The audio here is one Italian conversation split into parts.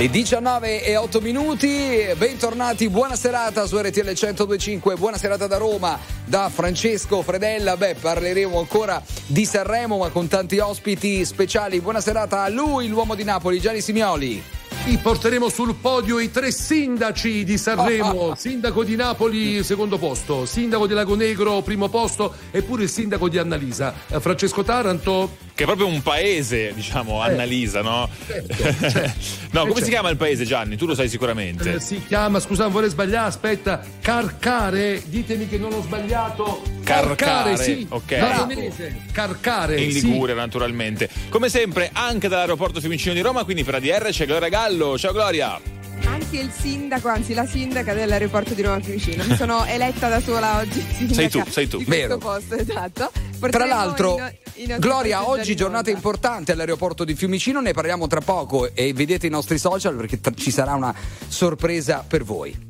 Le 19 e 8 minuti, bentornati, buona serata su RTL 1025, buona serata da Roma, da Francesco Fredella, beh parleremo ancora di Sanremo ma con tanti ospiti speciali, buona serata a lui, l'uomo di Napoli, Gianni Simioli. Qui porteremo sul podio i tre sindaci di Sanremo, sindaco di Napoli secondo posto, sindaco di Lago Negro primo posto e pure il sindaco di Annalisa, eh, Francesco Taranto. Che è proprio un paese, diciamo, Eh. Annalisa, no? Certo, certo. no, come certo. si chiama il paese, Gianni? Tu lo sai sicuramente. Eh, si chiama, scusa, non vorrei sbagliare, aspetta, Carcare, ditemi che non ho sbagliato. Carcare, sì. ok. Lagonese, Carcare, In sì. Liguria, naturalmente. Come sempre, anche dall'aeroporto Fiumicino di Roma, quindi per ADR c'è Gloria Gallo. Ciao Gloria! Anche il sindaco, anzi la sindaca dell'aeroporto di Roma Fiumicino. Mi sono eletta da sola oggi. Sei tu, sei tu. Vero. posto, esatto. Tra l'altro, i no- i nostri Gloria, oggi in giornata importante all'aeroporto di Fiumicino, ne parliamo tra poco e vedete i nostri social perché tra- ci sarà una sorpresa per voi.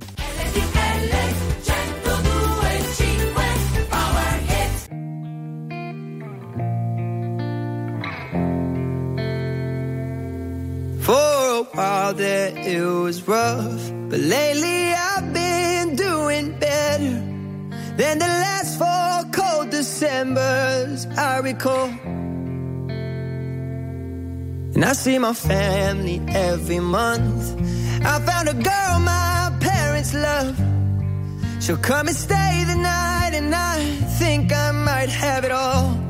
For a while there it was rough, but lately I've been doing better than the last four cold Decembers I recall. And I see my family every month. I found a girl my parents love. She'll come and stay the night, and I think I might have it all.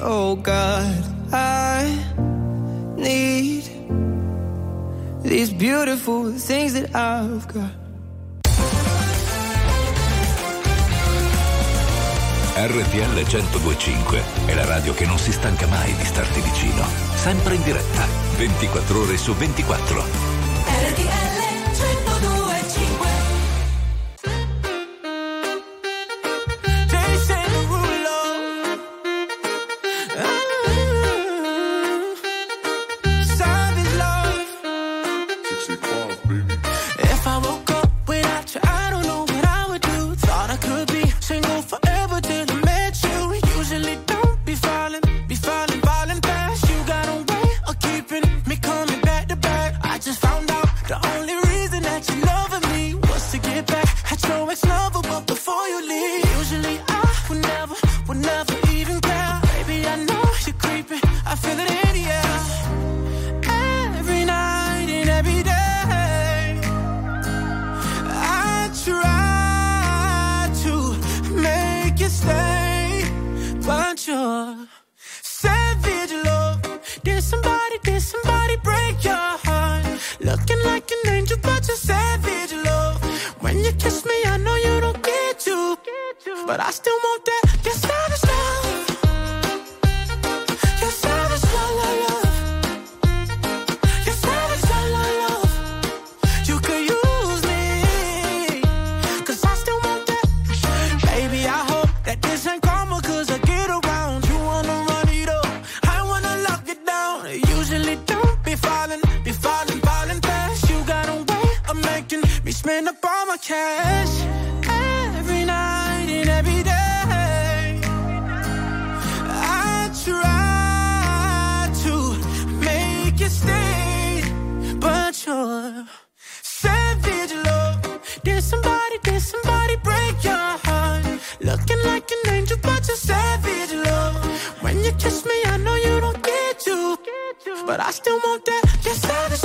Oh God. I need these beautiful things that I've got. RTL 1025 è la radio che non si stanca mai di starti vicino. Sempre in diretta, 24 ore su 24. Cash. Every night and every day. I try to make you stay, but you're savage love. Did somebody, did somebody break your heart? Looking like an angel, but you're savage love. When you kiss me, I know you don't get to, but I still want that. Your savage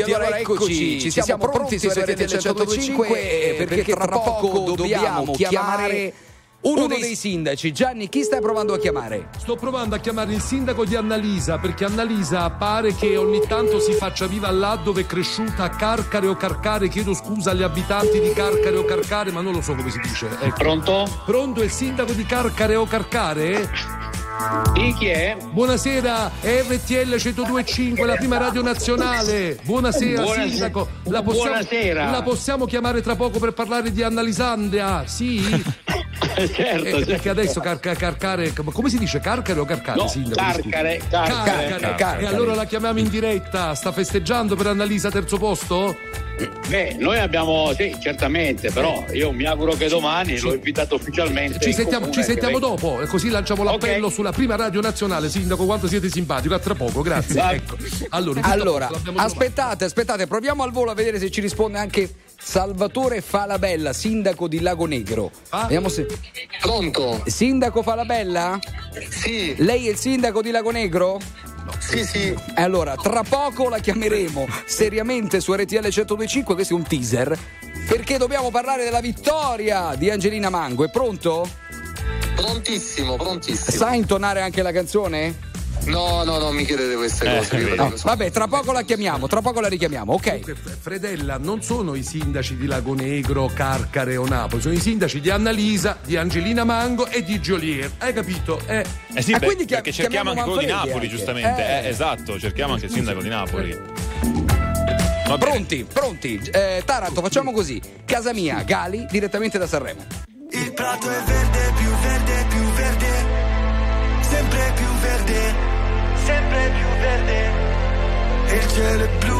16 minuti, allora eccoci, ci siamo pronti su RTL 105 perché tra poco dobbiamo chiamare uno dei sindaci. Gianni, chi stai provando a chiamare? Sto provando a chiamare il sindaco di Annalisa perché Annalisa pare che ogni tanto si faccia viva là dove è cresciuta Carcare o Carcare. Chiedo scusa agli abitanti di Carcare o Carcare, ma non lo so come si dice. Ecco. Pronto? Pronto il sindaco di Carcare o Carcare? Sì, chi è? Buonasera, RTL 1025, la prima radio nazionale. Buonasera, Buonasera. sindaco. La possiamo, Buonasera. La possiamo chiamare tra poco per parlare di Annalisandria? Sì? certo, Eh, certo. perché adesso carca- carcare. Come si dice? Carcare o carcare? No, sindaco? carcare, Carcare, carcare. carcare. E allora la chiamiamo in diretta. Sta festeggiando per Annalisa terzo posto? Beh, noi abbiamo, sì, certamente, però io mi auguro che domani l'ho invitato ufficialmente. Ci sentiamo, ci sentiamo dopo e così lanciamo l'appello Ok. sulla prima radio nazionale. Sindaco, quanto siete simpatico. A tra poco, grazie. Ecco. Allora, Allora, aspettate, aspettate, proviamo al volo a vedere se ci risponde anche Salvatore Falabella, sindaco di Lago Negro. Ah. Vediamo se. Pronto? Sindaco Falabella? Sì, Lei è il sindaco di Lago Negro? sì, sì. E Allora, tra poco la chiameremo seriamente su RTL 1025, questo è un teaser, perché dobbiamo parlare della vittoria di Angelina Mango. È pronto? Prontissimo, prontissimo. Sa intonare anche la canzone? No, no, non mi chiedete queste Eh, cose. prego. Vabbè, tra poco la chiamiamo, tra poco la richiamiamo, ok? Comunque, F- Fredella, non sono i sindaci di Lago Negro, Carcare o Napoli, sono i sindaci di Annalisa, di Angelina Mango e di Giolier. Hai capito? Eh, Eh sì, Ah, beh, quindi chia- perché cerchiamo anche quello di Napoli, anche. giustamente. Eh. Eh, esatto, cerchiamo anche il sindaco di Napoli. Va bene. Pronti, pronti. Eh, Taranto, facciamo così. Casa mia, Gali, direttamente da Sanremo. Il prato è verde, più verde, più sempre più verde. E il cielo è blu,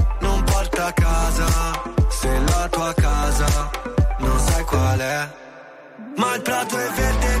Ma il prato è verde,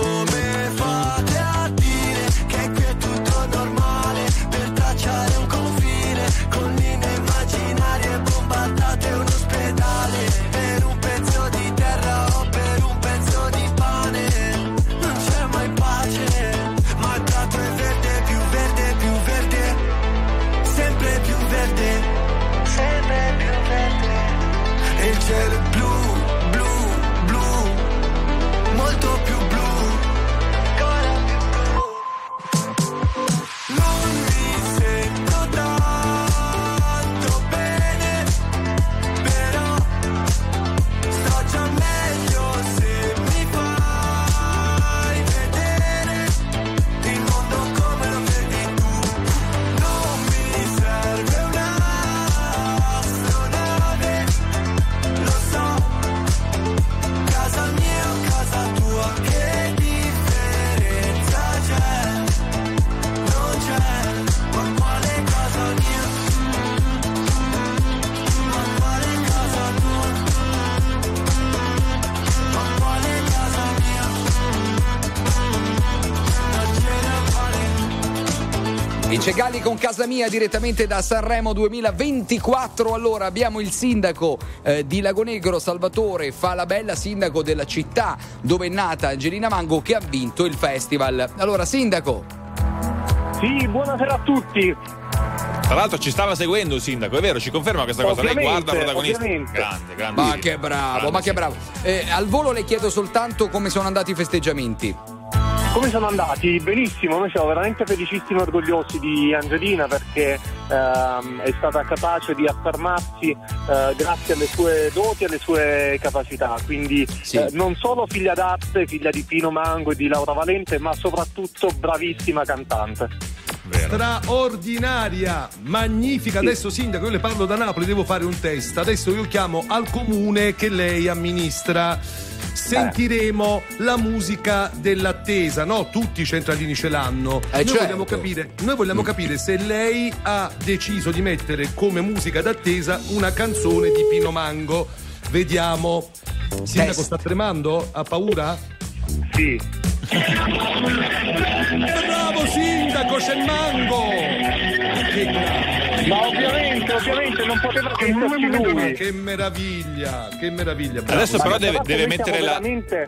casa mia direttamente da Sanremo 2024. Allora abbiamo il sindaco eh, di Lagonegro, Salvatore Falabella, sindaco della città dove è nata Angelina Mango, che ha vinto il festival. Allora, sindaco. Sì, buonasera a tutti. Tra l'altro ci stava seguendo il sindaco, è vero, ci conferma questa cosa. Lei Ovviamente, guarda protagonista. ovviamente. Grande, grande. Ma che bravo, Grande, ma che bravo. Eh, al volo le chiedo soltanto come sono andati i festeggiamenti. Come sono andati? Benissimo, noi siamo veramente felicissimi e orgogliosi di Angelina perché ehm, è stata capace di affermarsi eh, grazie alle sue doti e alle sue capacità. Quindi Sì. eh, non solo figlia d'arte, figlia di Pino Mango e di Laura Valente, ma soprattutto bravissima cantante. Vero. straordinaria, magnifica. Adesso, sindaco, io le parlo da Napoli, devo fare un test. Adesso io chiamo al comune che lei amministra. Sentiremo la musica dell'attesa, no? Tutti i centralini ce l'hanno. Eh, noi, certo. vogliamo capire, noi vogliamo capire se lei ha deciso di mettere come musica d'attesa una canzone di Pino Mango. Vediamo. Sindaco Test. sta tremando? Ha paura? Sì. Bravo sindaco, c'è Mango! Che! Ma ovviamente, ovviamente non poteva che esserci lui. Che meraviglia, che meraviglia. Bravo. Adesso però deve, deve mettere la,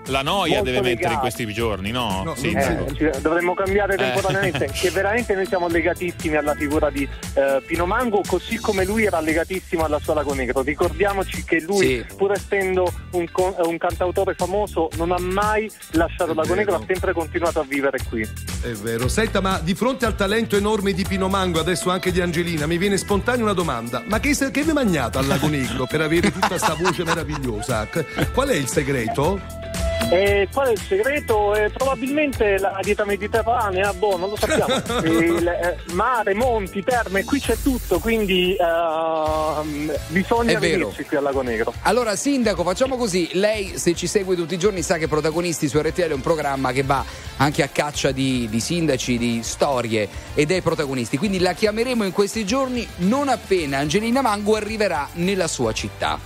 la noia, deve mettere in legati. questi giorni, no? No, Sì. Eh, ci- dovremmo cambiare temporaneamente, che veramente noi siamo legatissimi alla figura di eh, Pino Mango, così come lui era legatissimo alla sua Lago Negro. Ricordiamoci che lui, Sì. pur essendo un, un cantautore famoso, non ha mai lasciato Lago Negro, ha sempre continuato a vivere qui. È vero. Senta, ma di fronte al talento enorme di Pino Mango, adesso anche di Angelina, mi viene spontanea una domanda. Ma che, che vi mangiate al Lago Negro per avere tutta questa voce meravigliosa? Qual è il segreto? E qual è il segreto? Eh, probabilmente la dieta mediterranea, boh, non lo sappiamo. Il, eh, mare, monti, terme, qui c'è tutto, quindi ehm, bisogna venirci qui al Lago Negro. Allora, sindaco, facciamo così. Lei, se ci segue tutti i giorni, sa che Protagonisti su RTL è un programma che va anche a caccia di, di sindaci, di storie e dei protagonisti. Quindi la chiameremo in questi giorni non appena Angelina Mango arriverà nella sua città.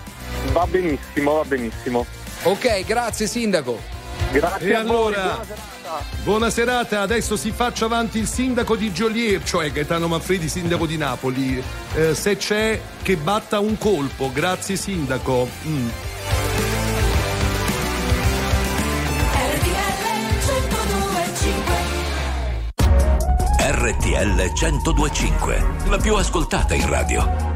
Va benissimo, va benissimo. Ok, grazie sindaco. Grazie E a voi, allora? buona serata. Buona serata, adesso si faccia avanti il sindaco di Joliet, cioè Gaetano Manfredi, sindaco di Napoli. Eh, se c'è che batta un colpo, grazie sindaco. Mm. RTL 1025, la più ascoltata in radio.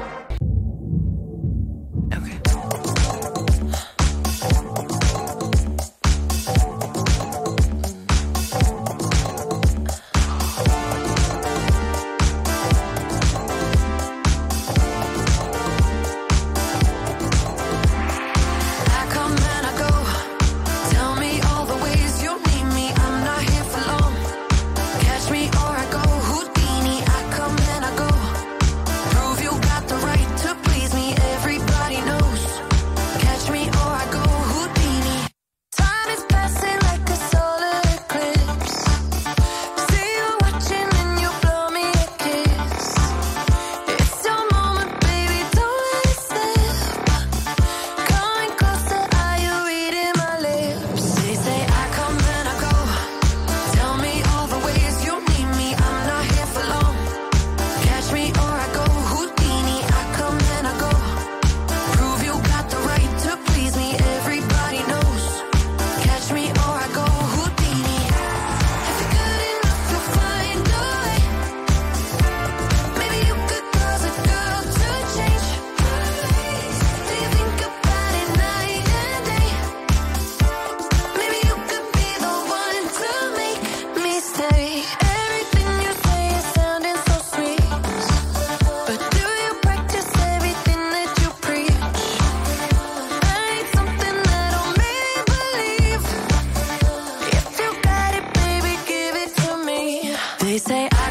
always say I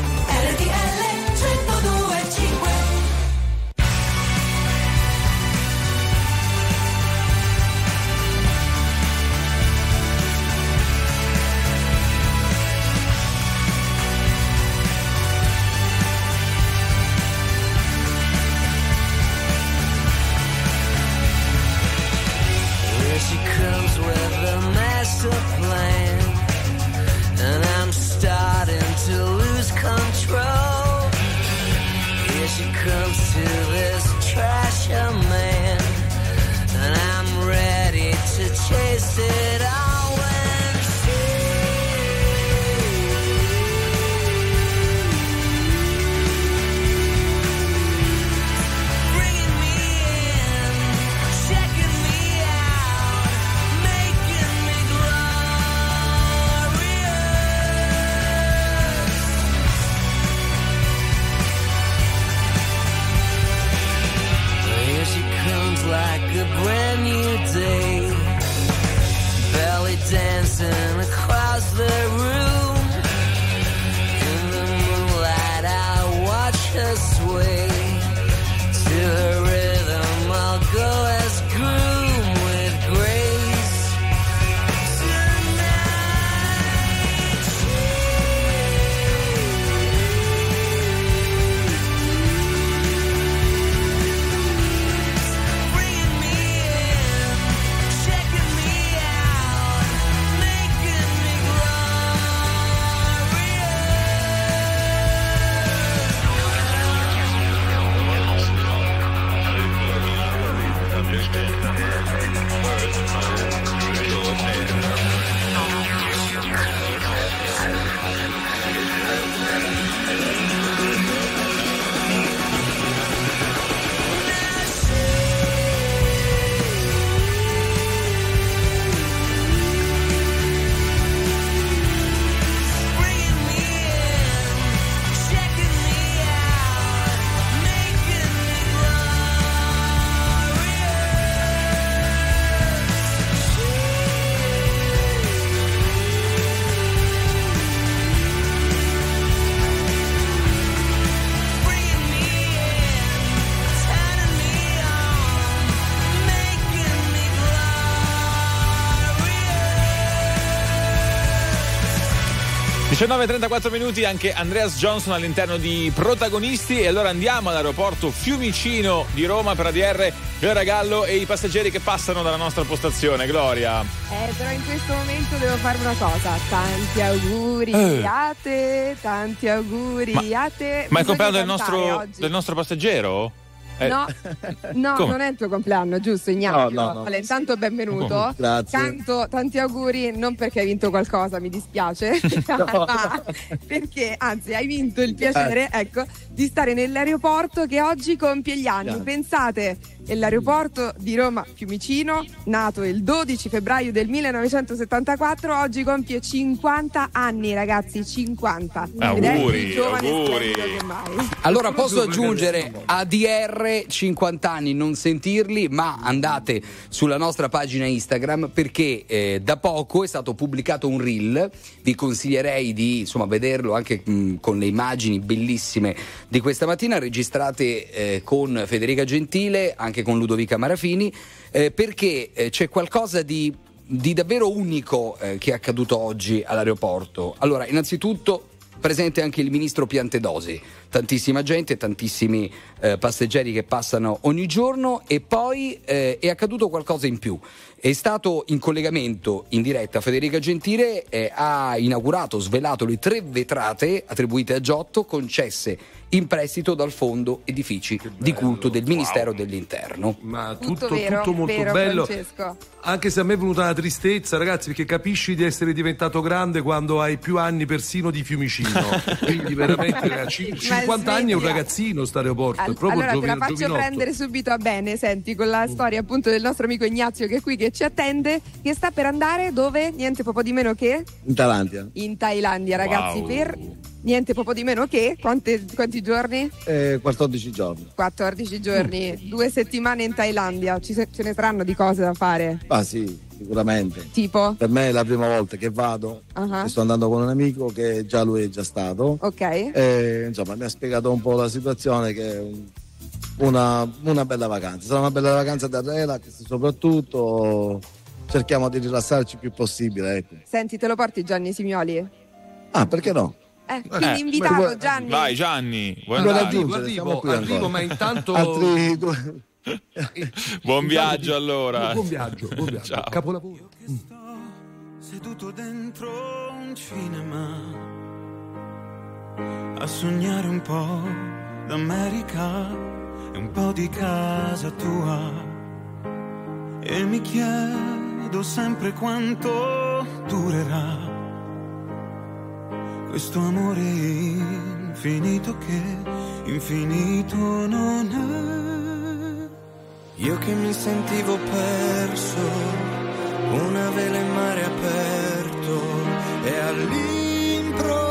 19 34 minuti anche Andreas Johnson all'interno di protagonisti e allora andiamo all'aeroporto Fiumicino di Roma per ADR Gloria Gallo e i passeggeri che passano dalla nostra postazione. Gloria. Eh, però in questo momento devo fare una cosa. Tanti auguri eh. a te, tanti auguri ma, a te. Ma è il compleanno del del nostro passeggero? Eh, No, no non è il tuo compleanno, giusto Ignazio? No, no. Allora, intanto benvenuto. Grazie. Canto tanti auguri, non perché hai vinto qualcosa, mi dispiace, ma perché anzi hai vinto il piacere, Eh. ecco, di stare nell'aeroporto che oggi compie gli anni. Pensate, è l'aeroporto di Roma Fiumicino, nato il 12 febbraio del 1974, oggi compie 50 anni, ragazzi, 50. Ed è Auguri, e auguri. Allora posso aggiungere ADR 50 anni, non sentirli, ma andate sulla nostra pagina Instagram perché eh, da poco è stato pubblicato un reel, vi consiglierei di insomma, vederlo anche mh, con le immagini bellissime di questa mattina registrate eh, con Federica Gentile, anche con Ludovica Marafini, eh, perché eh, c'è qualcosa di di davvero unico eh, che è accaduto oggi all'aeroporto. Allora, innanzitutto presente anche il ministro Piantedosi, tantissima gente, tantissimi eh, passeggeri che passano ogni giorno e poi eh, è accaduto qualcosa in più. È stato in collegamento in diretta Federica Gentile, eh, ha inaugurato, svelato le tre vetrate attribuite a Giotto concesse in prestito dal fondo edifici di culto del Ministero dell'Interno. Ma Tutto, tutto, vero, tutto molto vero, bello. Francesco. Anche se a me è venuta una tristezza, ragazzi, perché capisci di essere diventato grande quando hai più anni persino di Fiumicino. Quindi veramente Ma 50 anni è un ragazzino sta aeroporto, Al- è proprio allora te la faccio giovinotto. prendere subito a bene, senti, con la storia appunto del nostro amico Ignazio che è qui che ci attende, che sta per andare dove? Niente poco di meno che In Talandia. in Thailandia, ragazzi, Wow. per niente poco di meno che quante- quanti giorni? Eh, 14 giorni. 14 giorni, due settimane in Thailandia, Ci se- ce ne saranno di cose da fare, Ah sì, sicuramente. tipo? Per me è la prima volta che vado e sto andando con un amico che già lui è già stato. Ok. E, insomma, mi ha spiegato un po' la situazione che è un- una, una bella vacanza. Sarà una bella vacanza da relax, soprattutto cerchiamo di rilassarci il più possibile. Ecco. Senti, te lo porti Gianni Simioli? Ah, perché no? Eh, quindi invitato guarda- Gianni. Vai Gianni, vuoi andare? arrivo, arrivo, ancora. ma intanto- Altri Buon viaggio allora. Buon viaggio, buon viaggio. Ciao. Capolavoro. seduto dentro un cinema a sognare un po' d'America e un po' di casa tua e mi chiedo sempre quanto durerà questo amore infinito che infinito non è. Io che mi sentivo perso una vela in mare aperto e all'improvviso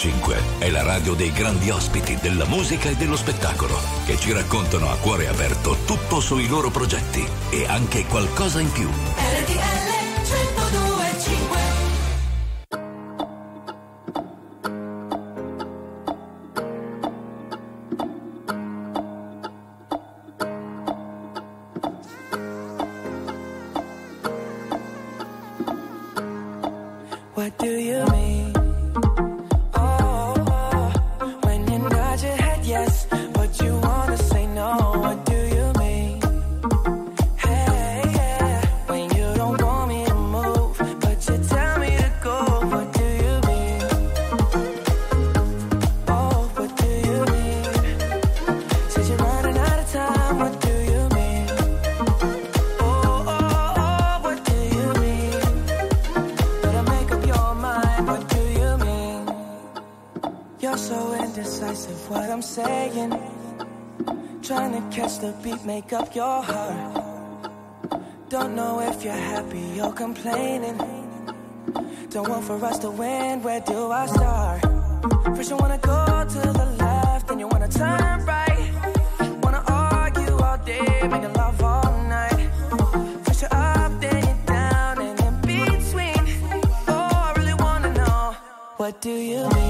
1025 è la radio dei grandi ospiti della musica e dello spettacolo che ci raccontano a cuore aperto tutto sui loro progetti e anche qualcosa in più. RTL do you mean?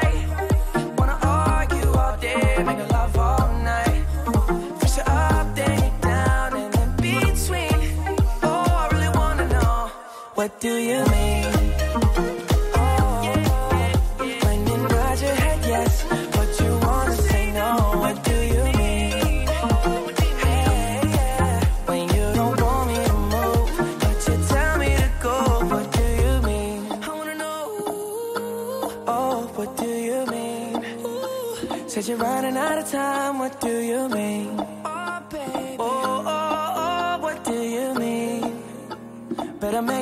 Do you mean? Oh, Roger had yes? But you wanna say no, what do you mean? Yeah, yeah. When you don't want me to move, but you tell me to go, what do you mean? I wanna know. Oh, what do you mean? Said you're running out of time, what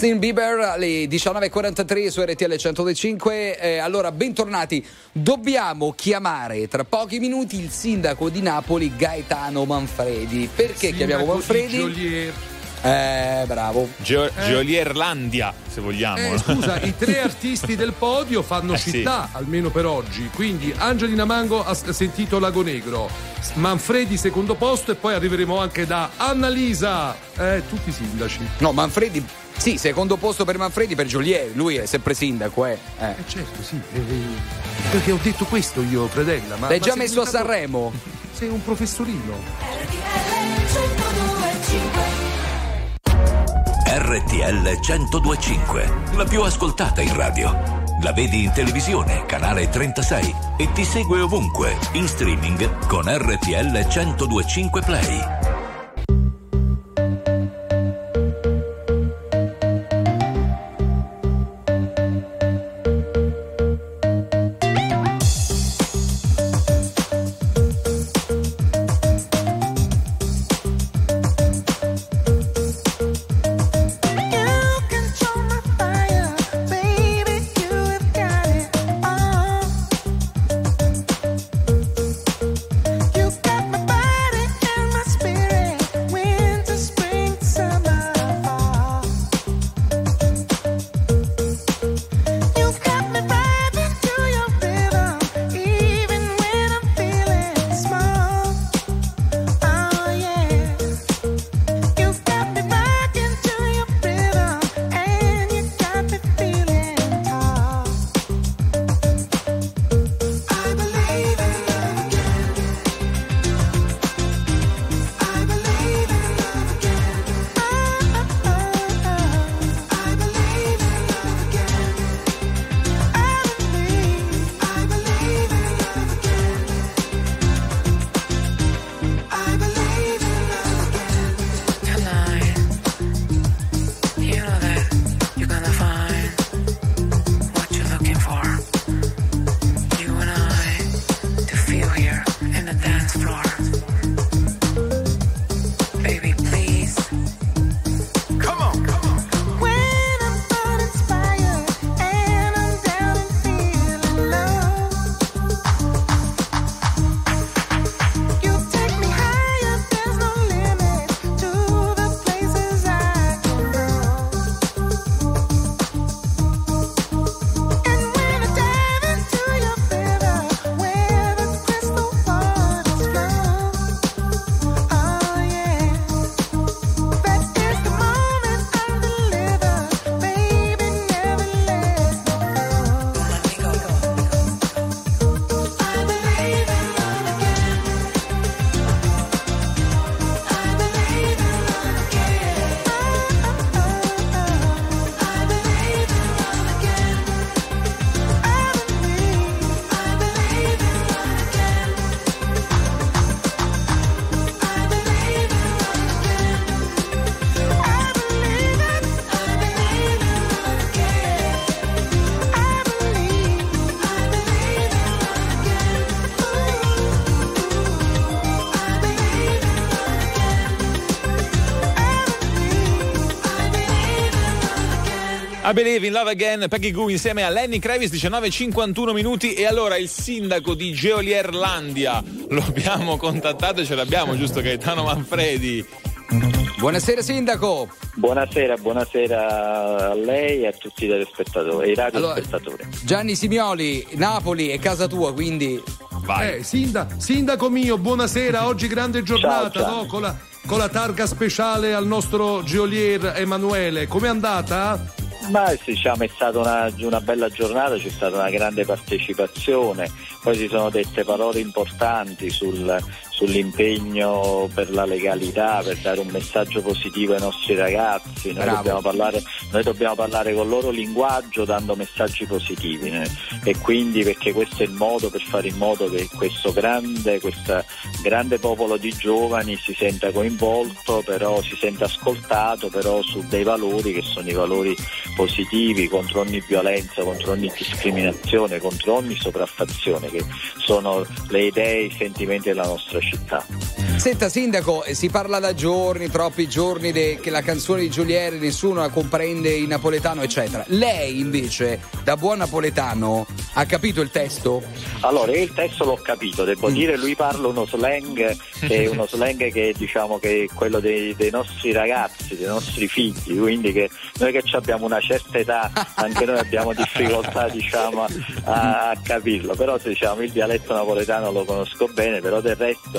Justin Bieber alle 19.43 su RTL 105. Eh, allora, bentornati. Dobbiamo chiamare tra pochi minuti il sindaco di Napoli, Gaetano Manfredi. Perché chiamiamo Manfredi? Eh, bravo. Geo- Geolierlandia, se vogliamo. Eh, scusa, i tre artisti del podio fanno Eh, sì. città, almeno per oggi. Quindi Angelina Mango ha sentito Lago Negro, Manfredi secondo posto e poi arriveremo anche da Annalisa. Eh, tutti i sindaci. No, Manfredi. Sì, secondo posto per Manfredi per Joliet. Lui è sempre sindaco, eh. Eh. Eh certo, sì. eh, perché ho detto questo io, Fredella. Ma, L'hai ma già messo a Sanremo? Sei un professorino. RTL 1025, la più ascoltata in radio. La vedi in televisione, canale 36 e ti segue ovunque, in streaming con RTL 1025 Play. I Believe in Love Again, Peggy Goo insieme a Lenny Kravis, 19.51 minuti. E allora il sindaco di Geolierlandia lo abbiamo contattato e ce l'abbiamo, giusto Gaetano Manfredi? Buonasera sindaco. Buonasera, buonasera a lei e a tutti i telespettatori, i Allora, radiospettatori. Gianni Simioli, Napoli è casa tua, quindi Eh, sinda- sindaco mio, buonasera. Oggi grande giornata, Ciao, ciao. no? Con la, con la targa speciale al nostro geolier Emanuele. Com'è andata? Ma diciamo, è stata una, una bella giornata, c'è stata una grande partecipazione, poi si sono dette parole importanti sul- sull'impegno per la legalità, per dare un messaggio positivo ai nostri ragazzi. Noi dobbiamo, parlare, noi dobbiamo parlare col loro linguaggio dando messaggi positivi eh. e quindi perché questo è il modo per fare in modo che questo grande, questo grande popolo di giovani si senta coinvolto, però si senta ascoltato, però su dei valori che sono i valori positivi contro ogni violenza, contro ogni discriminazione, contro ogni sopraffazione, che sono le idee e i sentimenti della nostra città. Senta sindaco, eh, si parla da giorni, troppi giorni de- che la canzone di Giulieri nessuno la comprende in napoletano, eccetera. Lei invece, da buon napoletano, ha capito il testo? Allora, io il testo l'ho capito, devo dire, lui parla uno slang che è uno slang che diciamo che è quello dei, dei nostri ragazzi, dei nostri figli, quindi che noi che abbiamo una certa età, anche noi abbiamo difficoltà diciamo, a, a capirlo, però diciamo il dialetto napoletano lo conosco bene, però del resto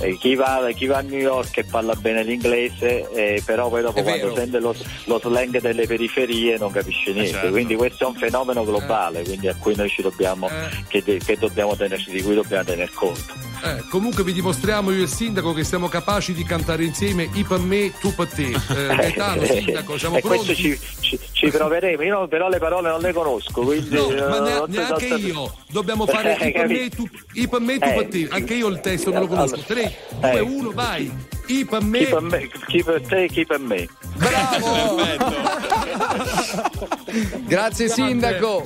eh, chi, va, chi va a New York e parla bene l'inglese, eh, però poi dopo È quando vero. sente lo, lo slang delle periferie non capisce niente, certo. quindi questo è un fenomeno globale, quindi a cui noi ci dobbiamo Eh. che, che dobbiamo tenerci, di cui dobbiamo tener conto. Eh, comunque vi dimostriamo io e il sindaco che siamo capaci di cantare insieme I per me, tu per te. Eh, Gaetano, sindaco, siamo e pronti? ci, ci- ci proveremo, io però le parole non le conosco, quindi No, eh, ma ne- neanche io. Dobbiamo fare Eh, I per me, capito? tu, I per me, tu Eh, per te. Anche io il testo non lo conosco. Allora, 3, eh. 2, 1, vai. I per me. Chi per me, chi per te, chi per me. Bravo! Grazie sindaco.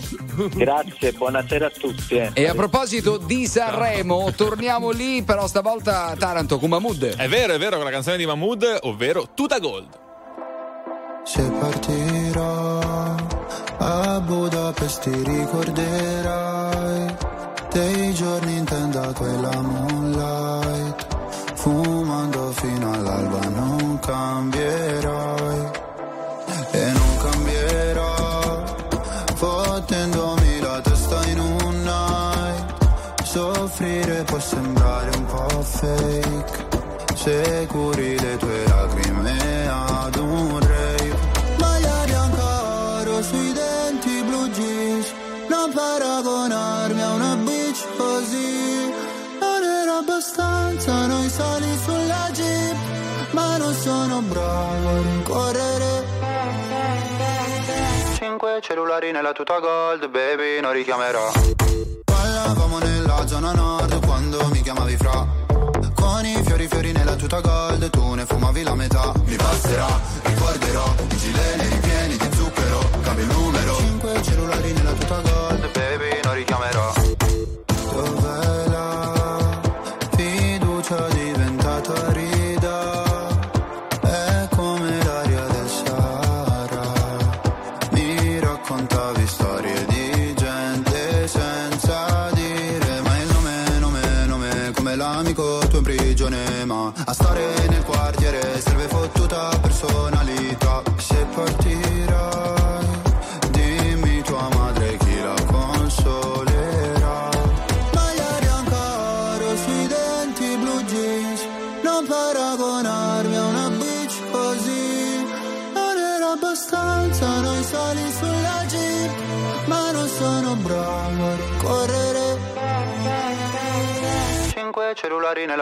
Grazie, buonasera a tutti. eh. E a proposito di Sanremo, torniamo lì, però stavolta a Taranto con Mahmood. È vero, è vero, con la canzone di Mahmood, ovvero Tuta Gold. Se partirò a Budapest ti ricorderai dei giorni in tenda quella moonlight fumando fino all'alba non cambierai e non cambierò fottendomi la testa in un night. Soffrire può sembrare un po' fake se curi le tue lacrime ad un rave. Sui denti blu jeans non paragonarmi abbastanza noi sali sulla jeep ma non sono bravo a rincorrere Cinque cellulari nella tuta gold, baby, non richiamerò. Parlavamo nella zona nord quando mi chiamavi fra. Con i fiori fiori nella tuta gold, tu ne fumavi la metà. Mi passerà, ricorderò, i gileni ripieni di zucchero, cambio il numero. Cinque cellulari nella tuta gold,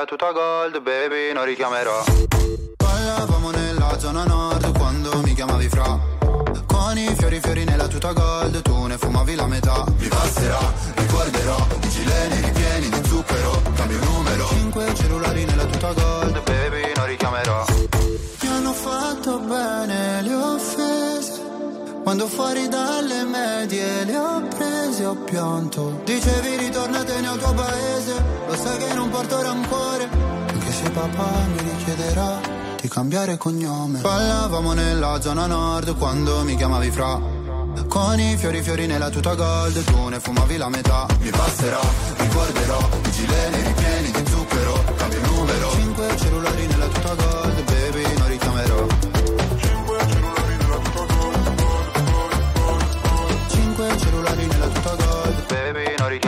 nella tuta gold baby non richiamerò. Parlavamo nella zona nord quando mi chiamavi fra. Con i fiori fiori nella tuta gold tu ne fumavi la metà. Mi passerà, ricorderò, i gileni ripieni di zucchero, cambio numero. Cinque cellulari nella tuta gold baby non richiamerò. Mi hanno fatto bene le offese quando fuori dalle medie le ho prese ho pianto. Dicevi ritornatene al tuo paese Lo sai che non porto rancore. Anche se papà mi richiederà Di cambiare cognome. Parlavamo nella zona nord Quando mi chiamavi fra. Con i fiori fiori nella tuta gold Tu ne fumavi la metà. Mi passerà, ricorderò I gileni ripieni di zucchero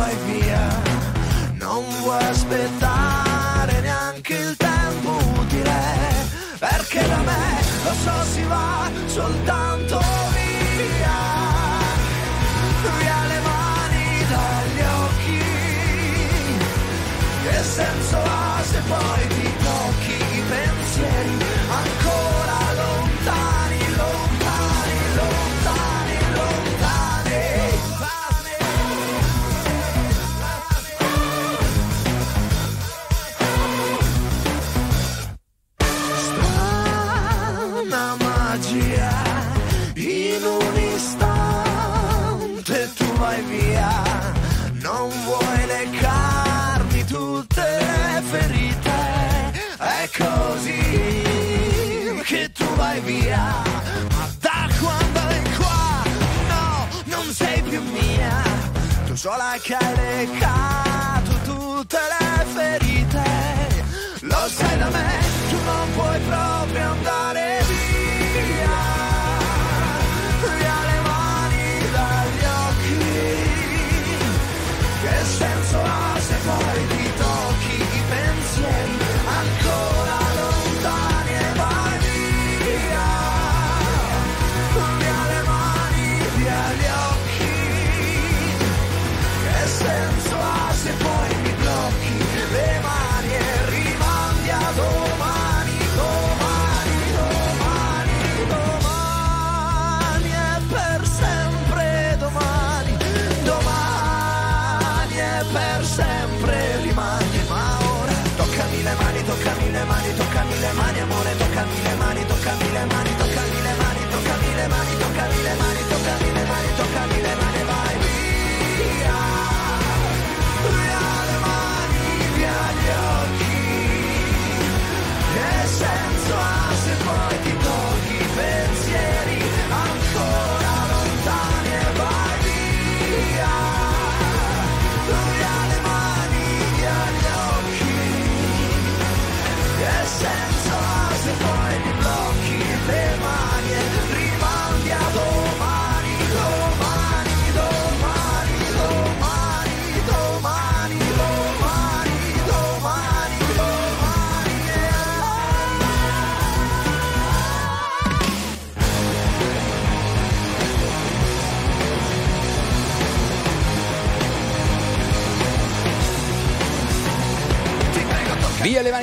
Vai via. Non vuoi aspettare neanche il tempo utile, perché da me lo so si va soltanto via. Via le mani dagli occhi, che senso ha se poi che hai leccato tutte le ferite, lo sai da me, tu non puoi proprio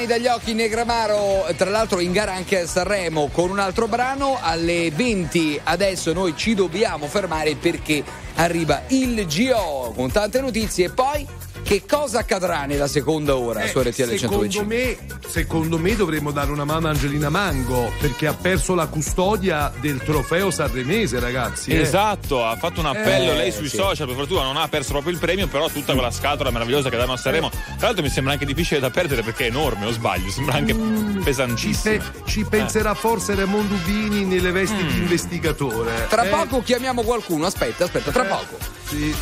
dagli occhi Negramaro, tra l'altro in gara anche a Sanremo con un altro brano alle 20. Adesso noi ci dobbiamo fermare perché arriva il GO con tante notizie e poi che cosa accadrà nella seconda ora Eh, su RTL secondo 125? me, secondo me dovremmo dare una mano a Angelina Mango perché ha perso la custodia del trofeo sanremese, ragazzi. eh. Esatto, ha fatto un appello Eh, lei sui sì. social, per fortuna non ha perso proprio il premio, però tutta quella scatola meravigliosa che danno a Sanremo. Tra l'altro mi sembra anche difficile da perdere perché è enorme, o sbaglio, sembra anche Ci, pesantissimo. pe- ci penserà forse Raimondo Ubini nelle vesti di investigatore. Tra Eh, poco chiamiamo qualcuno, aspetta, aspetta, tra Eh. poco. Sì.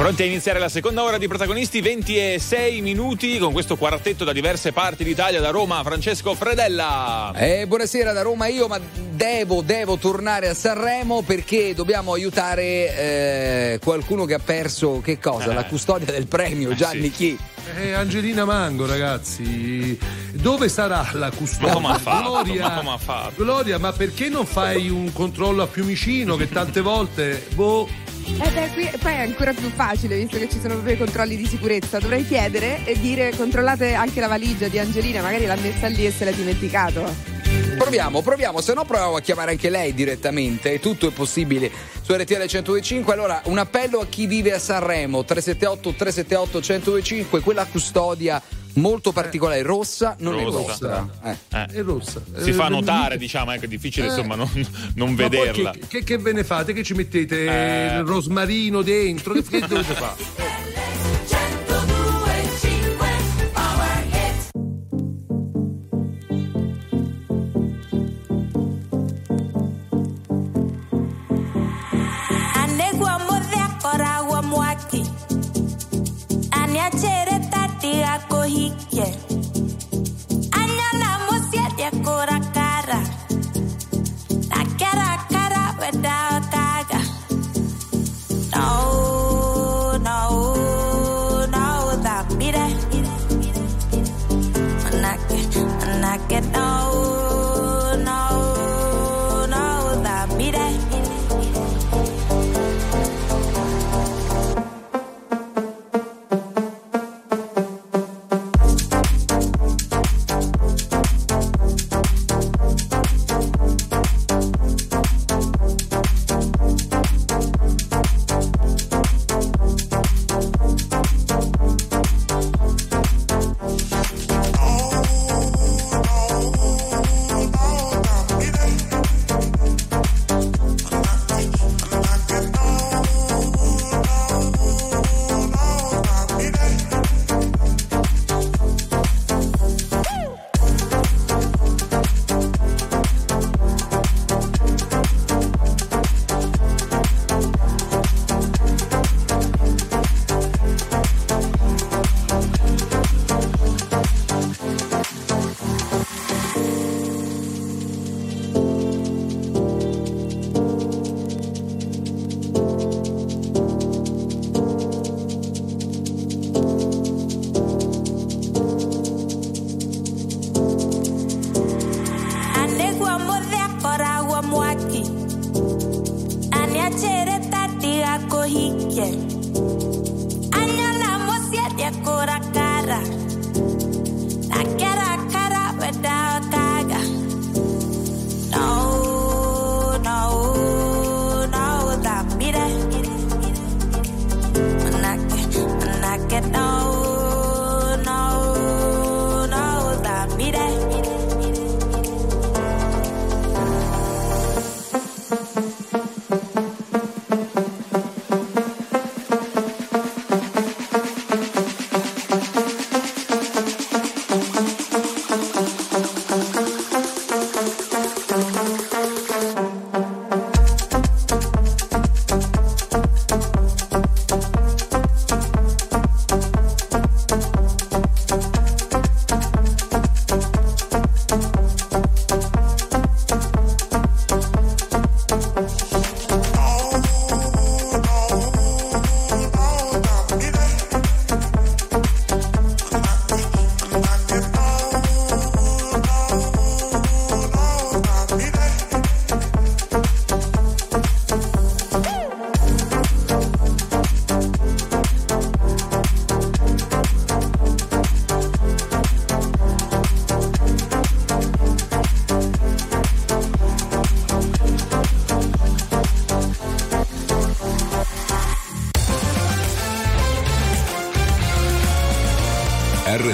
Pronti a iniziare la seconda ora di protagonisti, 26 minuti con questo quartetto da diverse parti d'Italia, da Roma, Francesco Fredella. Eh, buonasera da Roma, io ma devo, devo tornare a Sanremo perché dobbiamo aiutare eh, qualcuno che ha perso che cosa? Eh. La custodia del premio, Gianni chi? Eh, Angelina Mango, ragazzi. Dove sarà la custodia? Ma? Gloria, Ma come ha fatto? Gloria, ma perché non fai un controllo a Fiumicino che tante volte, boh, Eh beh, qui poi è ancora più facile visto che ci sono proprio i controlli di sicurezza. Dovrei chiedere e dire controllate anche la valigia di Angelina, magari l'ha messa lì e se l'ha dimenticato. Proviamo, proviamo, se no proviamo a chiamare anche lei direttamente, tutto è possibile su RTL 1025. Allora, un appello a chi vive a Sanremo, 378 378 1025, quella custodia molto particolare, rossa, non è Rossa. vostra. Eh. è rossa. Si Eh, fa notare, diciamo, ecco, è difficile Eh. insomma non, non Ma poi vederla. Che, che- che ve ne fate? Che ci mettete Eh. il rosmarino dentro? Che, che dovete fare? Anegwa modhe koragwa mwaki Aniachere corri, go corri, yeah.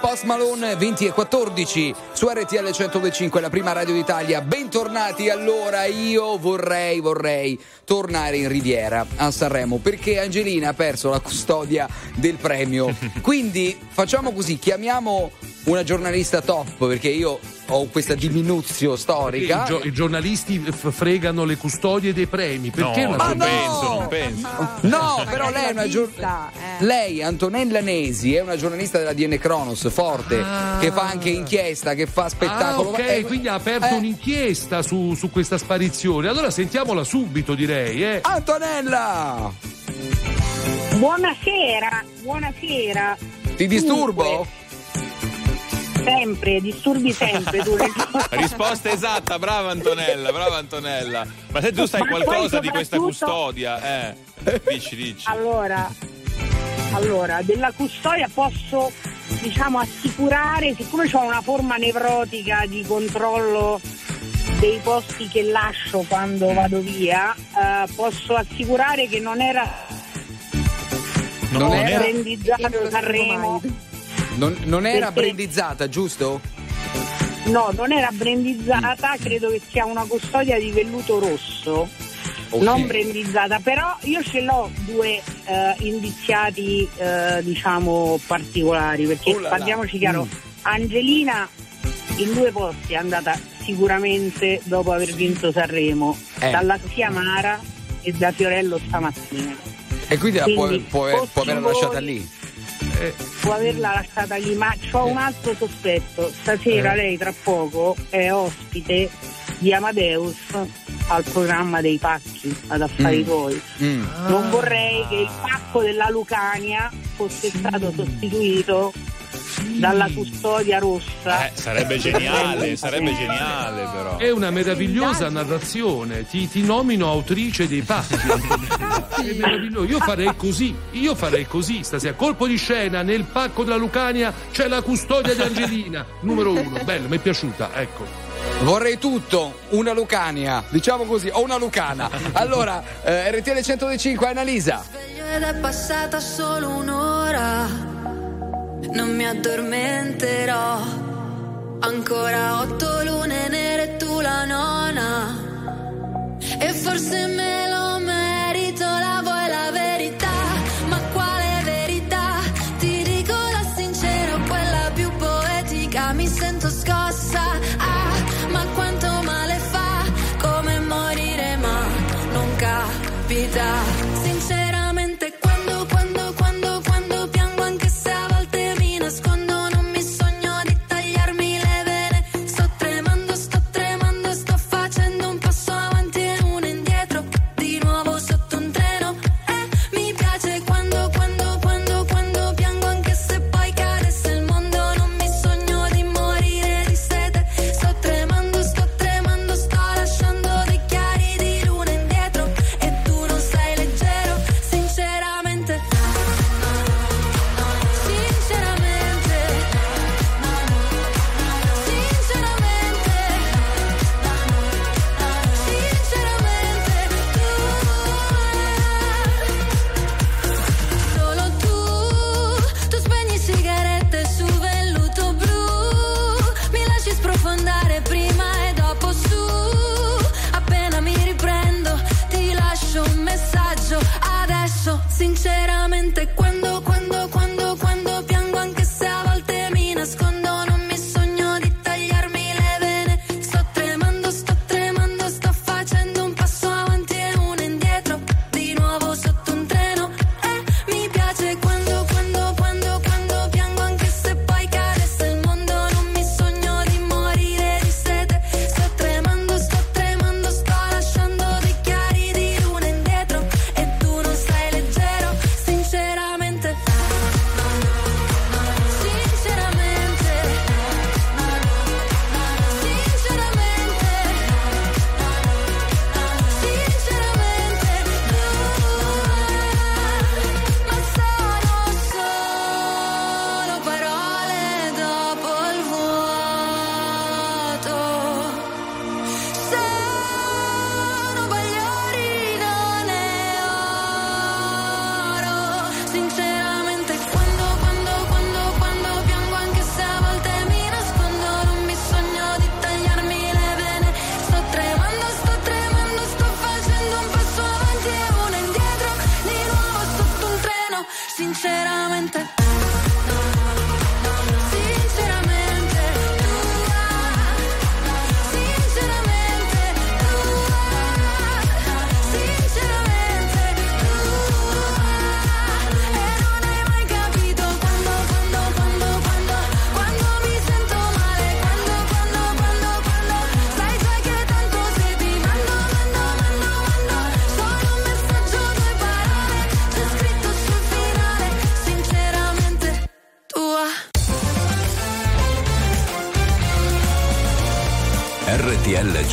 Post Malone 20 e 14 su RTL 1025, la prima radio d'Italia. Bentornati. Allora, io vorrei, vorrei tornare in Riviera a Sanremo perché Angelina ha perso la custodia del premio. Quindi facciamo così: chiamiamo una giornalista top perché io ho questa diminuzio storica. I, gio- i giornalisti f- fregano le custodie dei premi. Perché No, una ma giornalista- no! non penso. No, però lei è una giornalista. Lei, Antonella Nesi, è una giornalista della DN Cronos, forte, che fa anche inchiesta, che fa Ah, spettacolo. ok, Eh, quindi ha aperto eh. un'inchiesta su, su questa sparizione. Allora sentiamola subito, direi. Eh. Antonella! Buonasera, buonasera. Ti disturbo? Dunque, sempre, disturbi sempre tu. Risposta esatta, brava Antonella, brava Antonella. Ma se tu sai Ma qualcosa di questa custodia, eh. Dici, dici. Allora, allora, della custodia posso diciamo assicurare, siccome ho una forma nevrotica di controllo dei posti che lascio quando vado via, eh, posso assicurare che non era Non era- brandizzato Sanremo. Non, non era Perché- brandizzata, giusto? No, non era brandizzata, credo che sia una custodia di velluto rosso. Ok. Non brandizzata, però io ce l'ho due eh, indiziati eh, diciamo particolari, perché Oh là là. parliamoci chiaro, Mm. Angelina in due posti è andata sicuramente dopo aver vinto Sanremo, Eh. dalla zia Mara e da Fiorello stamattina. E quindi la può, Quindi, può, può averla voi- lasciata lì. Può averla lasciata lì, ma ho un altro sospetto. Stasera Eh. lei tra poco è ospite di Amadeus al programma dei pacchi ad affari Mm. tuoi. Mm. Non vorrei che il pacco della Lucania fosse stato sostituito dalla custodia rossa. Eh, sarebbe geniale, sarebbe geniale però. È una meravigliosa narrazione, ti, ti nomino autrice dei pacchi. È meraviglioso. Io farei così, io farei così stasera. Colpo di scena, nel pacco della Lucania c'è la custodia di Angelina, numero uno. Bello, mi è piaciuta, ecco. Vorrei tutto, una Lucania, diciamo così, o una Lucana. Allora, eh, RTL 105, Annalisa. Ed è passata solo un'ora, non mi addormenterò. Ancora otto lune nere e tu la nona. E forse me lo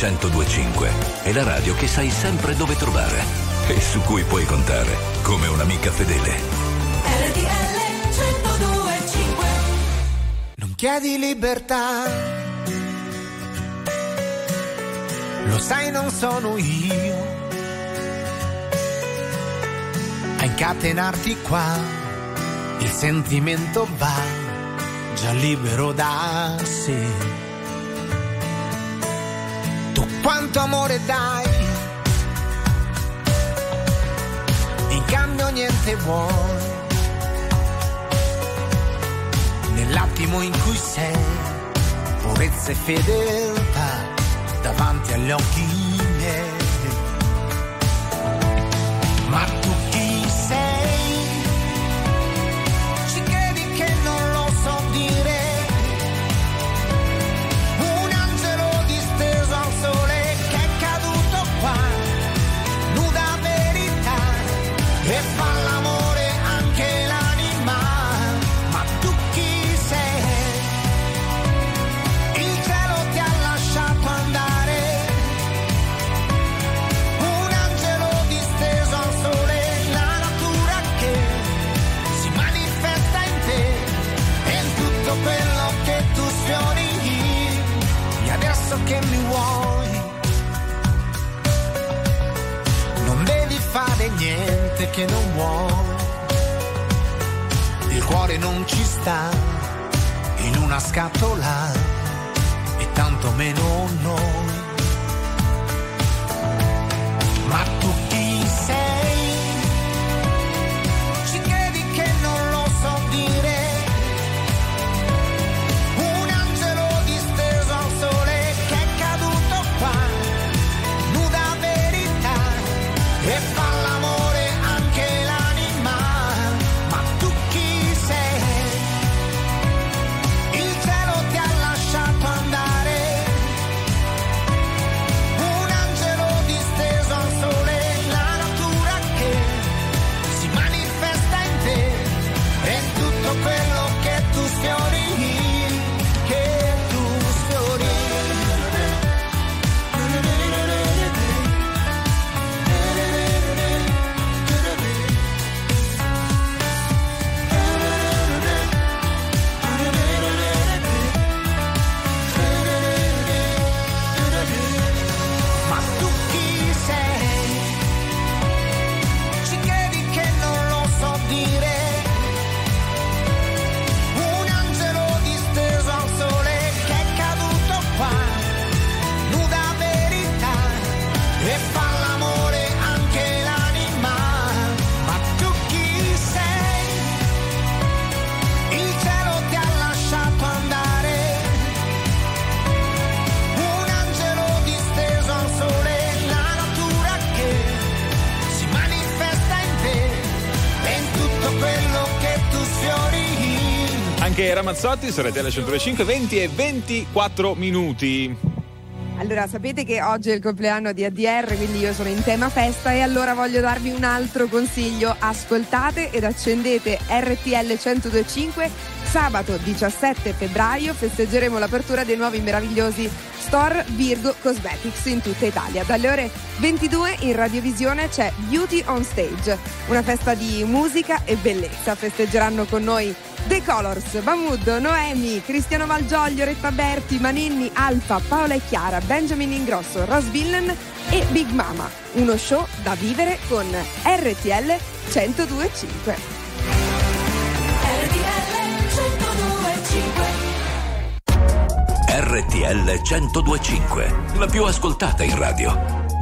1025 è la radio che sai sempre dove trovare e su cui puoi contare come un'amica fedele. RTL 1025 Non chiedi libertà, lo sai non sono io a incatenarti qua, il sentimento va già libero da sé. Quanto amore dai, in cambio niente vuoi. Nell'attimo in cui sei, purezza e fedeltà davanti agli occhi Ramazzotti su RTL 105, 20 e 24 minuti. Allora, sapete che oggi è il compleanno di ADR, quindi io sono in tema festa e allora voglio darvi un altro consiglio. Ascoltate ed accendete RTL 1025. Sabato 17 febbraio festeggeremo l'apertura dei nuovi meravigliosi store Virgo Cosmetics in tutta Italia. Dalle ore 22 in radiovisione c'è Beauty on Stage, una festa di musica e bellezza. Festeggeranno con noi The Colors, Mahmood, Noemi, Cristiano Malgioglio, Retta Berti, Maninni, Alfa, Paola e Chiara, Benjamin Ingrosso, Ross Villan e Big Mama. Uno show da vivere con RTL 1025. RTL 1025 RTL 1025, la più ascoltata in radio.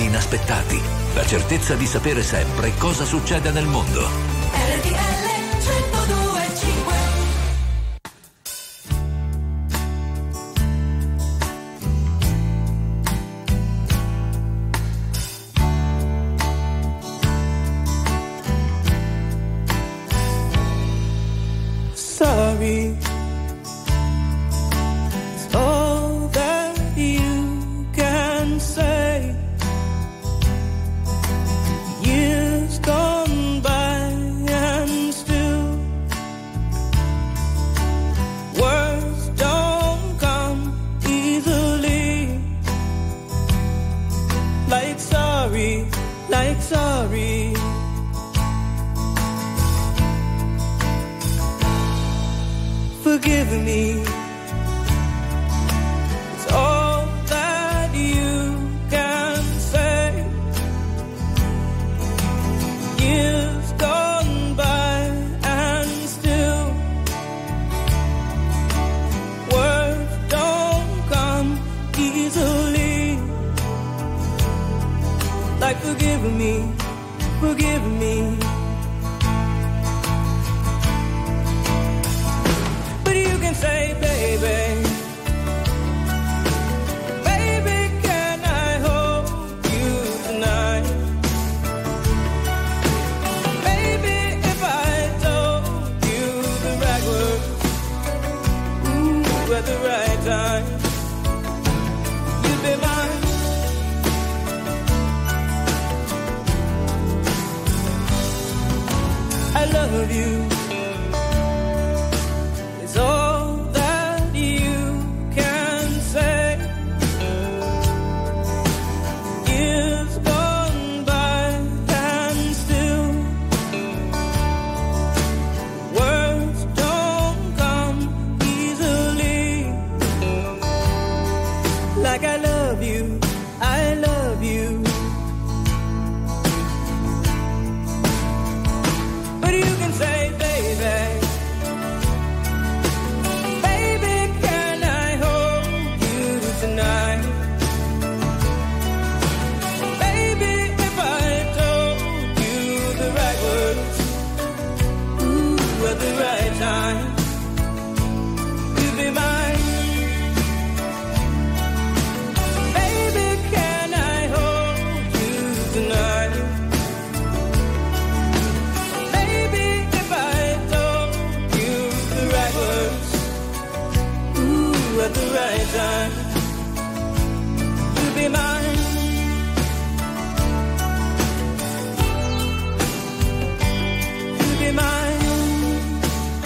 eventi inaspettati, la certezza di sapere sempre cosa succede nel mondo. RTL be mine.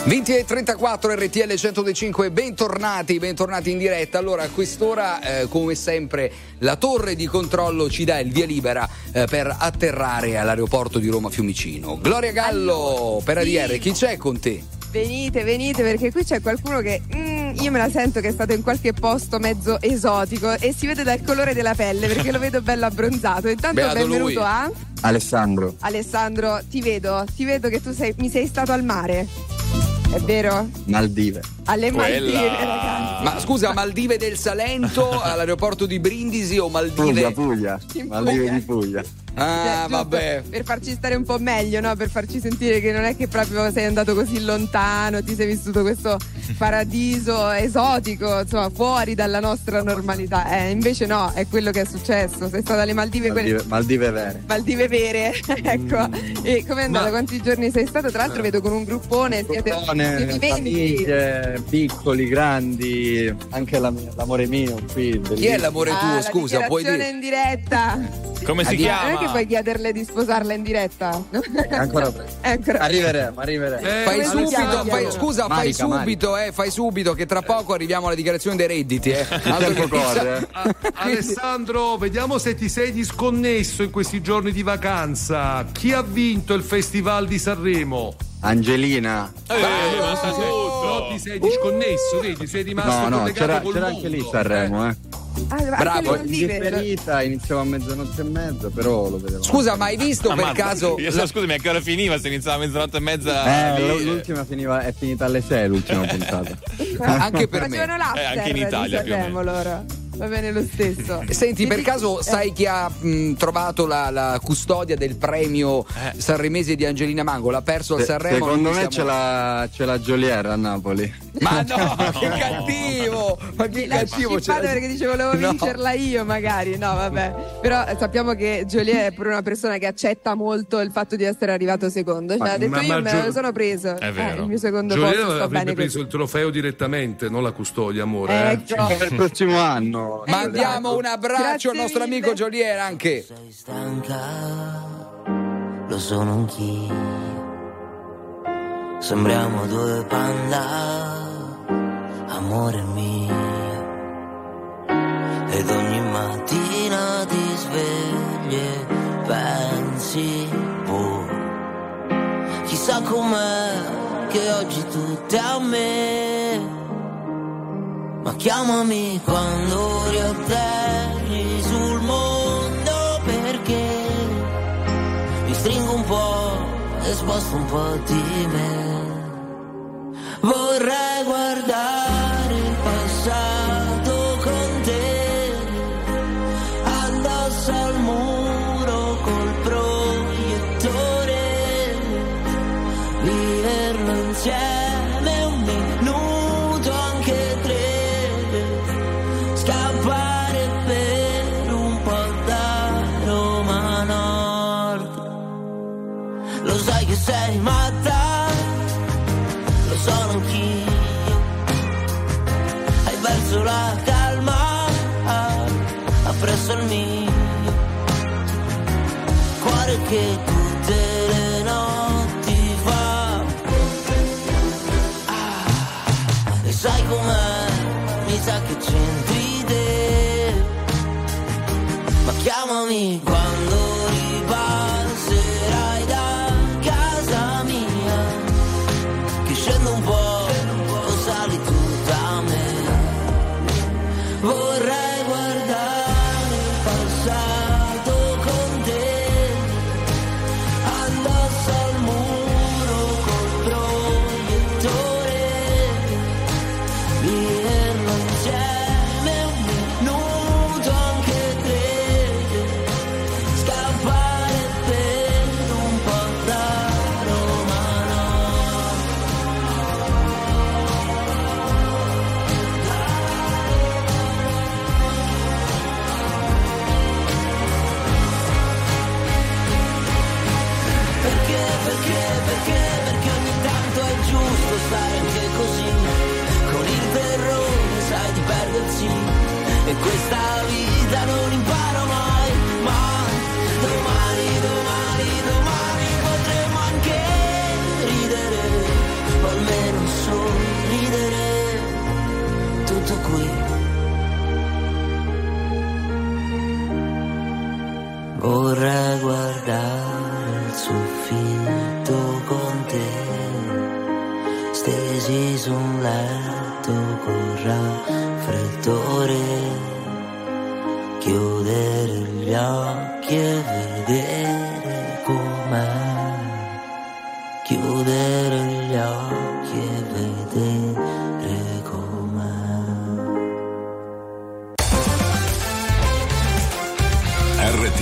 20 e 34 RTL 125, bentornati, bentornati in diretta. Allora, a quest'ora, eh, come sempre, la torre di controllo ci dà il via libera eh, per atterrare all'aeroporto di Roma Fiumicino. Gloria Gallo, allora, per ADR, sì. chi c'è con te? Venite, venite perché qui c'è qualcuno che mm, io me la sento che è stato in qualche posto mezzo esotico e si vede dal colore della pelle perché lo vedo bello abbronzato. Intanto Beato benvenuto lui. a Alessandro. Alessandro, ti vedo, ti vedo che tu sei, mi sei stato al mare. È vero? Maldive. Alle Maldive, Quella- ragazzi. Ma scusa, Maldive del Salento, all'aeroporto di Brindisi o Maldive? Puglia, Puglia. In Maldive Puglia. di Puglia. Ah, Cioè, vabbè. Per farci stare un po' meglio, no? Per farci sentire che non è che proprio sei andato così lontano, ti sei vissuto questo paradiso esotico, insomma, fuori dalla nostra normalità. Eh, invece no, è quello che è successo. Sei stato alle Maldive, quelle- Maldive, Maldive vere. Maldive vere, ecco. E com'è andata? Ma- Quanti giorni sei stato? Tra l'altro vedo con un gruppone, siete Gruppone, viventi. famiglie, piccoli, grandi, anche la- l'amore mio qui. Chi è l'amore Ah, tuo? la Scusa, puoi dire? in diretta. Come si Ah, di- chiama? Che puoi chiederle di sposarla in diretta? Ancora presto. Ancora- Arriveremo, arriveremo. Eh, Fai subito, fai- scusa, fai Marica, subito, eh, fai subito, che tra poco arriviamo alla dichiarazione dei redditi. Eh. Il Altro tempo che- corre. eh. A- Alessandro, vediamo se ti sei disconnesso in questi giorni di vacanza. Chi ha vinto il Festival di Sanremo? Angelina. Eh, ma sta No, ti sei disconnesso, vedi, sei rimasto No, no, collegato c'era, col c'era mondo, anche lì eh. Sanremo, eh. Ah, Bravo, differita, iniziava a mezzanotte e mezza, però lo vedevo. Scusa, ma hai visto per Ammazza. caso Io so, scusami, a che ora finiva? Se iniziava a mezzanotte e mezza. Eh, l- l'ultima finiva, è finita alle 6 l'ultima puntata. anche per me? Facevano Eh, anche in Italia, più o Sanremo loro. Va bene lo stesso. Senti, per caso sai chi ha mh, trovato la, la custodia del premio sanremese di Angelina Mango? L'ha perso al Se- Sanremo? secondo me ce siamo- l'ha, ce l'ha Jolier a Napoli. Ma no, che cattivo! Ma che L'ha cattivo! c'era- perché dice volevo No. vincerla io magari no vabbè però eh, sappiamo che Joliet è pure una persona che accetta molto il fatto di essere arrivato secondo cioè, Ma- ha detto ma- io ma me Gio- lo sono preso È Eh, vero. il mio secondo sta avrebbe preso così il trofeo direttamente, non la custodia, amore. eh. ecco Per il prossimo anno. Mandiamo un abbraccio Grazie al nostro amico Jolier anche. Sei stanca, lo sono anch'io. Sembriamo due panda, amore mio. Ed ogni mattina ti svegli e pensi, boh, chissà com'è che oggi è a me. Ma chiamami quando riatterri sul mondo perché mi stringo un po' e sposto un po' di me. Vorrei guardare sei matta, lo sono anch'io. Hai perso la calma, appresso il mio. Cuore che tutte le notti fa. Ah, e sai com'è? Mi sa che c'entri te. Ma chiamami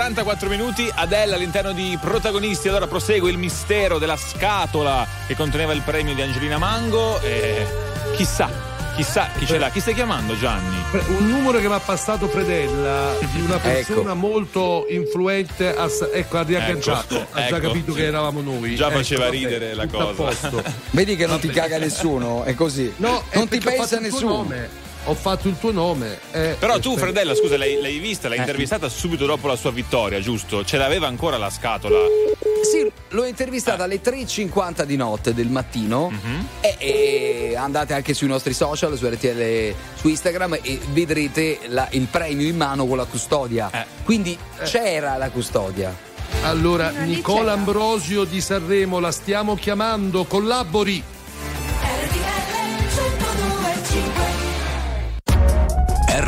44 minuti, Adele all'interno di protagonisti. Allora prosegue il mistero della scatola che conteneva il premio di Angelina Mango. E chissà. Chissà chi ce l'ha, chi stai chiamando Gianni? Un numero che mi ha passato Predella di una persona ecco. molto influente, a, ecco ha riagganciato, ecco, ha già ecco. capito che eravamo noi. Già ecco, faceva ridere la cosa. Vedi che non ti caga nessuno, è così. No, non ti pensa nessuno. Nome ho fatto il tuo nome. Eh, Però tu, fratella, scusa, l'hai, l'hai vista, l'hai eh. intervistata subito dopo la sua vittoria, giusto? Ce l'aveva ancora la scatola? Sì, l'ho intervistata ah. alle 3.50 di notte del mattino. Mm-hmm. E, e, andate anche sui nostri social, su RTL, su Instagram e vedrete la, il premio in mano con la custodia. Eh. Quindi eh. c'era la custodia. Allora, Nicola Ambrosio di Sanremo, la stiamo chiamando, collabori.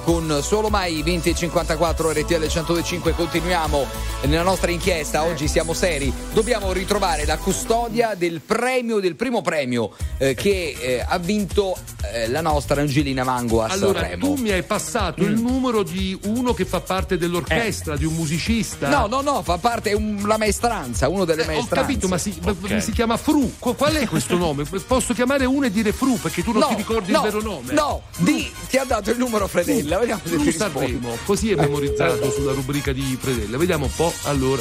Con solo mai 20 e 54 RTL 105 continuiamo nella nostra inchiesta. Oggi siamo seri. Dobbiamo ritrovare la custodia del premio del primo premio eh, che eh, ha vinto eh, la nostra Angelina Mango a Allora, Sanremo tu mi hai passato il numero di uno che fa parte dell'orchestra, di un musicista. Eh. no no no fa parte è un- la maestranza uno delle Eh, ho maestranze capito, ma si, ma si chiama Fru. Qu- Qual è questo nome? Posso chiamare uno e dire Fru perché tu non No, ti ricordi no, il vero nome? no di ti ha dato il numero Fredella vediamo se Fru ti Sanremo, così è memorizzato sulla rubrica di Fredella. Vediamo un po'. Allora,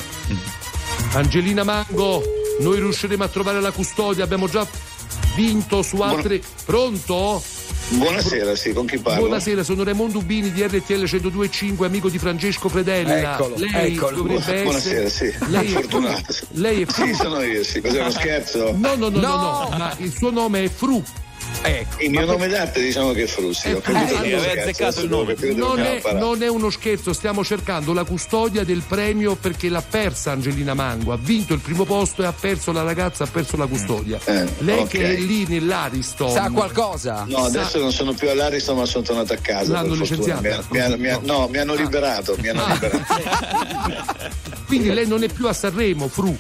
Angelina Mango, noi riusciremo a trovare la custodia. Abbiamo già vinto su altre. Pronto? Buonasera, sì, con chi parlo? Buonasera, sono Raimondo Ubini di RTL 102.5, amico di Francesco Fredella. Eccolo, lei eccolo. dovrebbe Buonasera, essere. sì, Lei è fortunato. Lei è Fru. Sì, sono io, sì. Cos'è uno scherzo? No, no, no, no, No. no, ma il suo nome è Fru. Ecco. Il mio nome d'arte diciamo che è capito eh, che è uno aveva scherzo, azzeccato il nome. Non è, non è uno scherzo, stiamo cercando la custodia del premio perché l'ha persa Angelina Mango. Ha vinto il primo posto e ha perso la ragazza, ha perso la custodia. Lei ok. che è lì nell'Ariston. Sa qualcosa? No, adesso non sono più all'Ariston ma sono tornato a casa. L'hanno licenziata? Mi ha- mi ha- mi ha- no, mi hanno liberato, mi hanno liberato. Quindi lei non è più a Sanremo, Fru.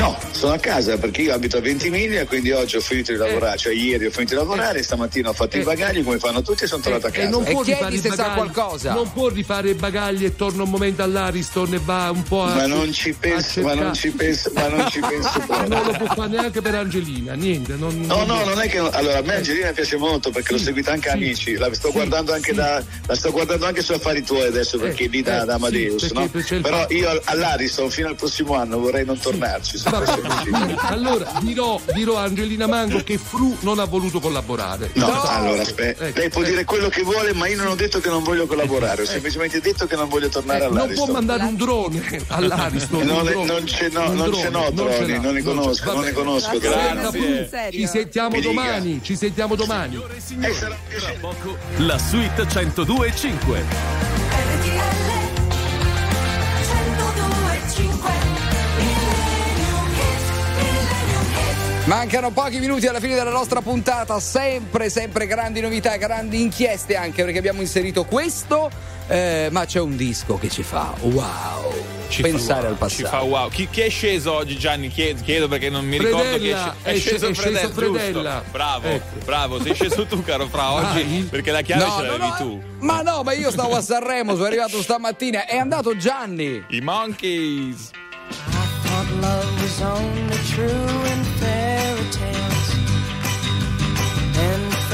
No, sono a casa perché io abito a Ventimiglia, quindi oggi ho finito di lavorare, cioè ieri ho finito di lavorare, stamattina ho fatto i bagagli come fanno tutti e sono tornato a E casa. non può rifare i bagagli- Non può rifare i bagagli e torna un momento all'Ariston e va un po' a. Ma non ci penso, ma non ci penso, ma non ci penso proprio. non lo può fare neanche per Angelina, niente. Non, No, no, non è che. Allora, a me Angelina piace molto perché l'ho seguita anche a amici. La sto guardando anche da. La sto guardando anche su affari tuoi adesso perché è lì da, eh, da Amadeus, sì, no? Però io all'Ariston fino al prossimo anno vorrei non tornarci. Vabbè, allora dirò, dirò a Angelina Mango che Fru non ha voluto collaborare. No, allora aspetta, Ecco, lei può dire quello che vuole, ma io non ho detto che non voglio collaborare, ho semplicemente detto che non voglio tornare Eh, non all'Ariston. può mandare un drone all'Ariston. Non drone. non ce n'ho- non ce n'ho droni, non li ce- conosco, va non ne conosco Grazie. Ci sentiamo Mi dica. domani, ci sentiamo domani. La suite 102.5. Mancano pochi minuti alla fine della nostra puntata, sempre, sempre grandi novità, grandi inchieste anche perché abbiamo inserito questo, eh, ma c'è un disco che ci fa wow, Ci pensare fa wow, al passato. Ci fa wow. Chi, chi è sceso oggi, Gianni? Chiedo, chiedo perché non mi ricordo chi è, sceso. È è sceso, sceso Fredella, Fredella. giusto. Bravo, Ecco. bravo. Sei sceso tu, caro Fra, oggi perché la chiave No, ce l'avevi no, tu. Ma no, ma io stavo a Sanremo, sono arrivato stamattina, è andato Gianni. I Monkeys. thought love was only true in fairy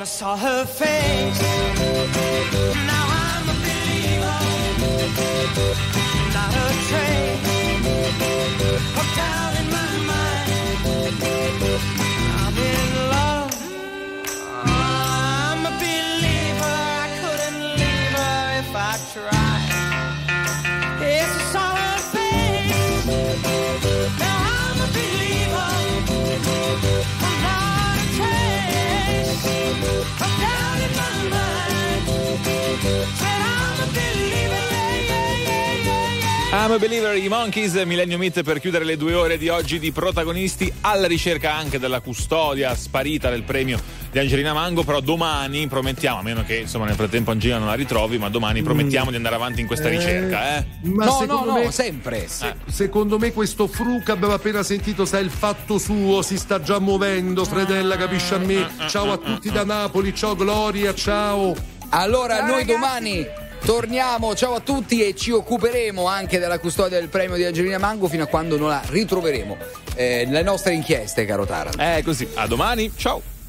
I saw her face. Now I'm a believer. Not a trace I'm a believer, i Monkeys, Millennium Hit per chiudere le due ore di oggi di protagonisti alla ricerca anche della custodia sparita del premio di Angelina Mango, però domani promettiamo, a meno che insomma nel frattempo Angelina non la ritrovi, ma domani promettiamo di andare avanti in questa Eh, ricerca, eh. Ma no, secondo no, no, me, sempre. se- secondo me questo Fru che abbiamo appena sentito sa il fatto suo, si sta già muovendo, fredella, capisci a me? Ciao a tutti da Napoli, ciao Gloria, ciao. Allora, noi domani torniamo, ciao a tutti e ci occuperemo anche della custodia del premio di Angelina Mango fino a quando non la ritroveremo. Eh, le nostre inchieste, caro Taran. Eh, così. A domani, ciao.